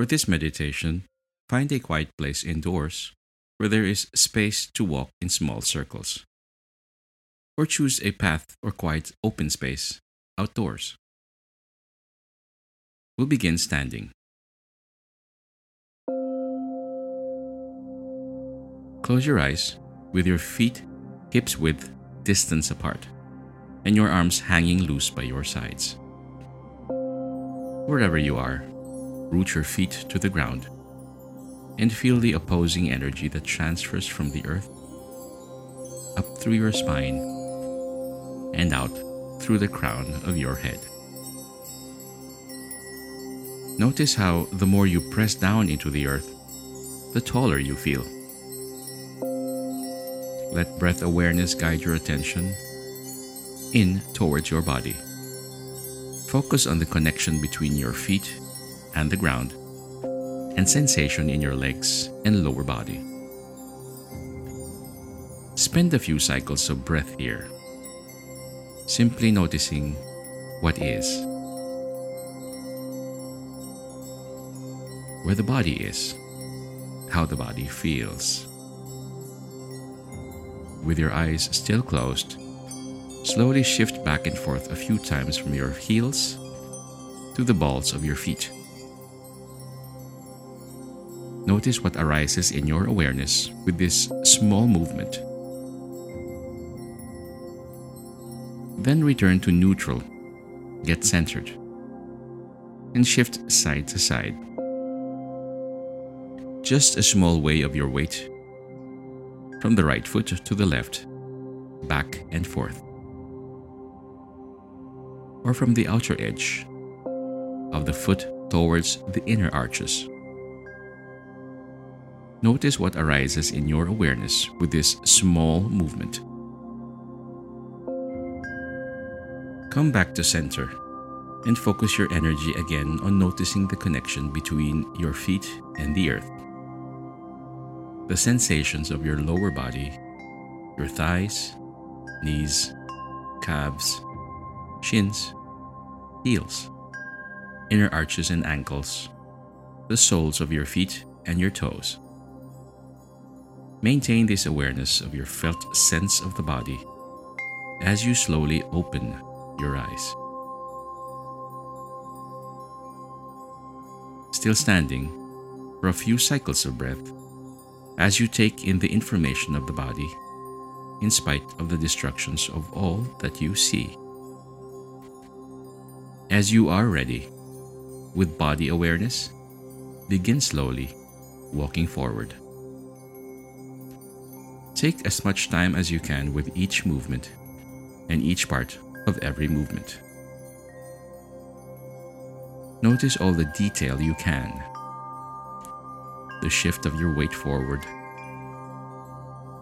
For this meditation, find a quiet place indoors where there is space to walk in small circles. Or choose a path or quiet open space outdoors. We'll begin standing. Close your eyes with your feet hips width distance apart and your arms hanging loose by your sides. Wherever you are, root your feet to the ground, and feel the opposing energy that transfers from the earth up through your spine and out through the crown of your head. Notice how the more you press down into the earth, the taller you feel. Let breath awareness guide your attention in towards your body. Focus on the connection between your feet and the ground, and sensation in your legs and lower body. Spend a few cycles of breath here, simply noticing what is, where the body is, how the body feels. With your eyes still closed, slowly shift back and forth a few times from your heels to the balls of your feet. Notice what arises in your awareness with this small movement. Then return to neutral, get centered, and shift side to side. Just a small way of your weight from the right foot to the left, back and forth, or from the outer edge of the foot towards the inner arches. Notice what arises in your awareness with this small movement. Come back to center and focus your energy again on noticing the connection between your feet and the earth. The sensations of your lower body, your thighs, knees, calves, shins, heels, inner arches and ankles, the soles of your feet and your toes. Maintain this awareness of your felt sense of the body as you slowly open your eyes. Still standing for a few cycles of breath as you take in the information of the body in spite of the destructions of all that you see. As you are ready, with body awareness, begin slowly walking forward. Take as much time as you can with each movement and each part of every movement. Notice all the detail you can. The shift of your weight forward,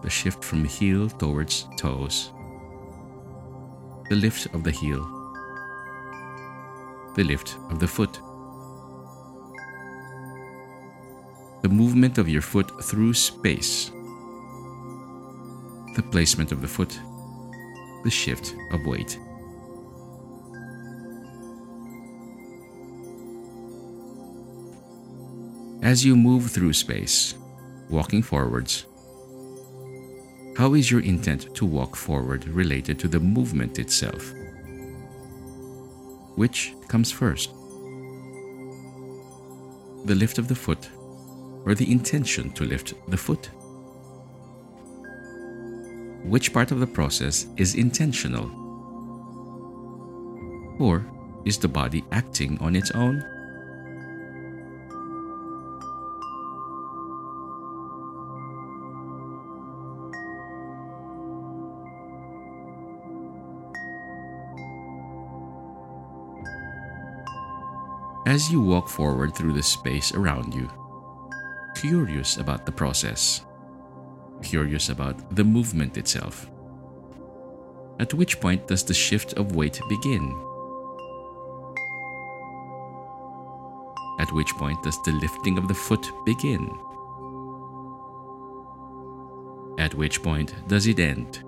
the shift from heel towards toes, the lift of the heel, the lift of the foot, the movement of your foot through space the placement of the foot, the shift of weight. As you move through space, walking forwards, How is your intent to walk forward related to the movement itself? Which comes first? The lift of the foot or the intention to lift the foot? Which part of the process is intentional? Or is the body acting on its own? As you walk forward through the space around you, curious about the process, curious about the movement itself, at which point does the shift of weight begin? At which point does the lifting of the foot begin? At which point does it end?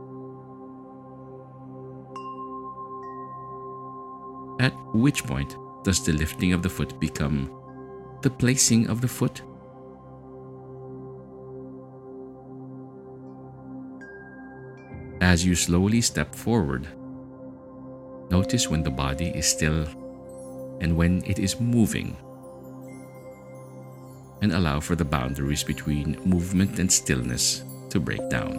At which point does the lifting of the foot become the placing of the foot? As you slowly step forward, notice when the body is still and when it is moving, and allow for the boundaries between movement and stillness to break down.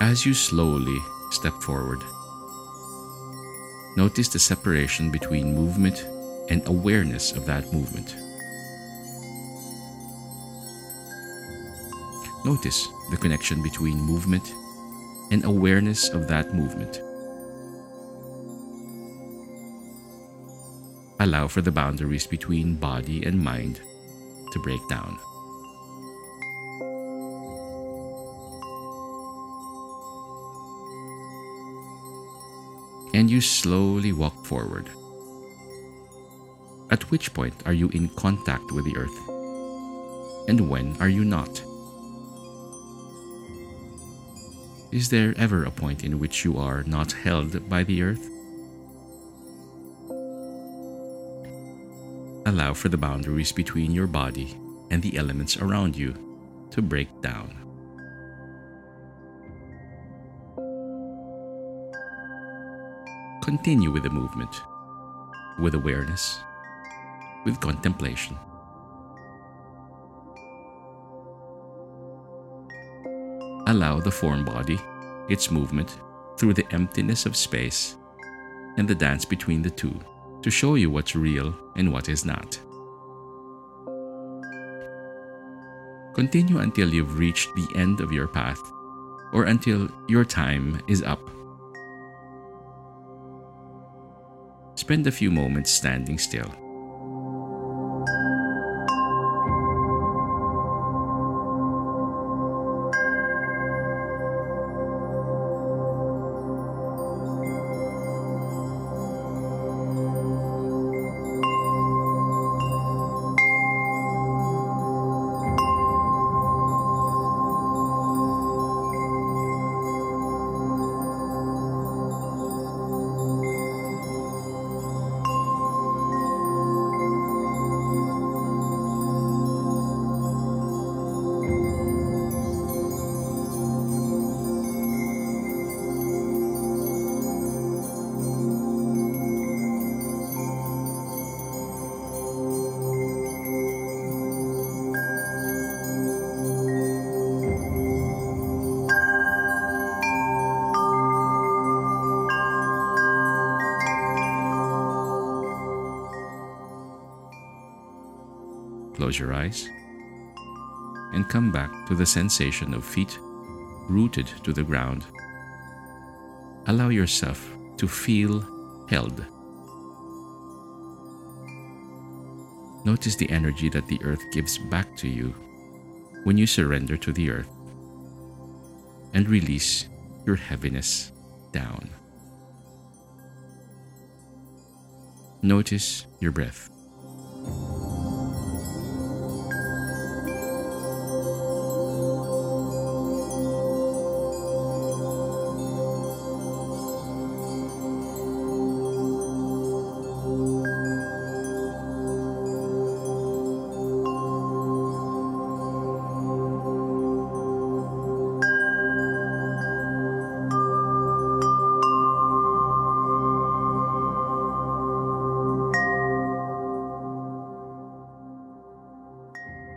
As you slowly step forward, notice the separation between movement and awareness of that movement. Notice the connection between movement and awareness of that movement. Allow for the boundaries between body and mind to break down. and you slowly walk forward. At which point are you in contact with the earth? And when are you not? Is there ever a point in which you are not held by the earth? Allow for the boundaries between your body and the elements around you to break down. Continue with the movement, with awareness, with contemplation. Allow the form body, its movement through the emptiness of space, and the dance between the two to show you what's real and what is not. Continue until you've reached the end of your path or until your time is up Spend a few moments standing still. Close your eyes and come back to the sensation of feet rooted to the ground. Allow yourself to feel held. Notice the energy that the earth gives back to you when you surrender to the earth and release your heaviness down. Notice your breath.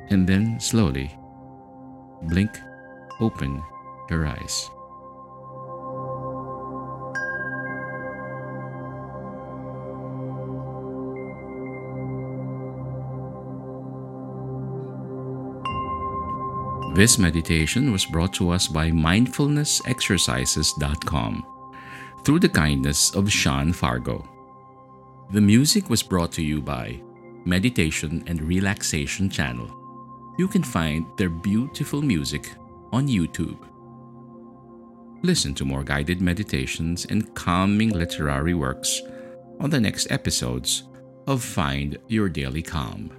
And then slowly blink open your eyes. This meditation was brought to us by mindfulnessexercises.com through the kindness of Sean Fargo. The music was brought to you by Meditation and Relaxation Channel. You can find their beautiful music on YouTube. Listen to more guided meditations and calming literary works on the next episodes of Find Your Daily Calm.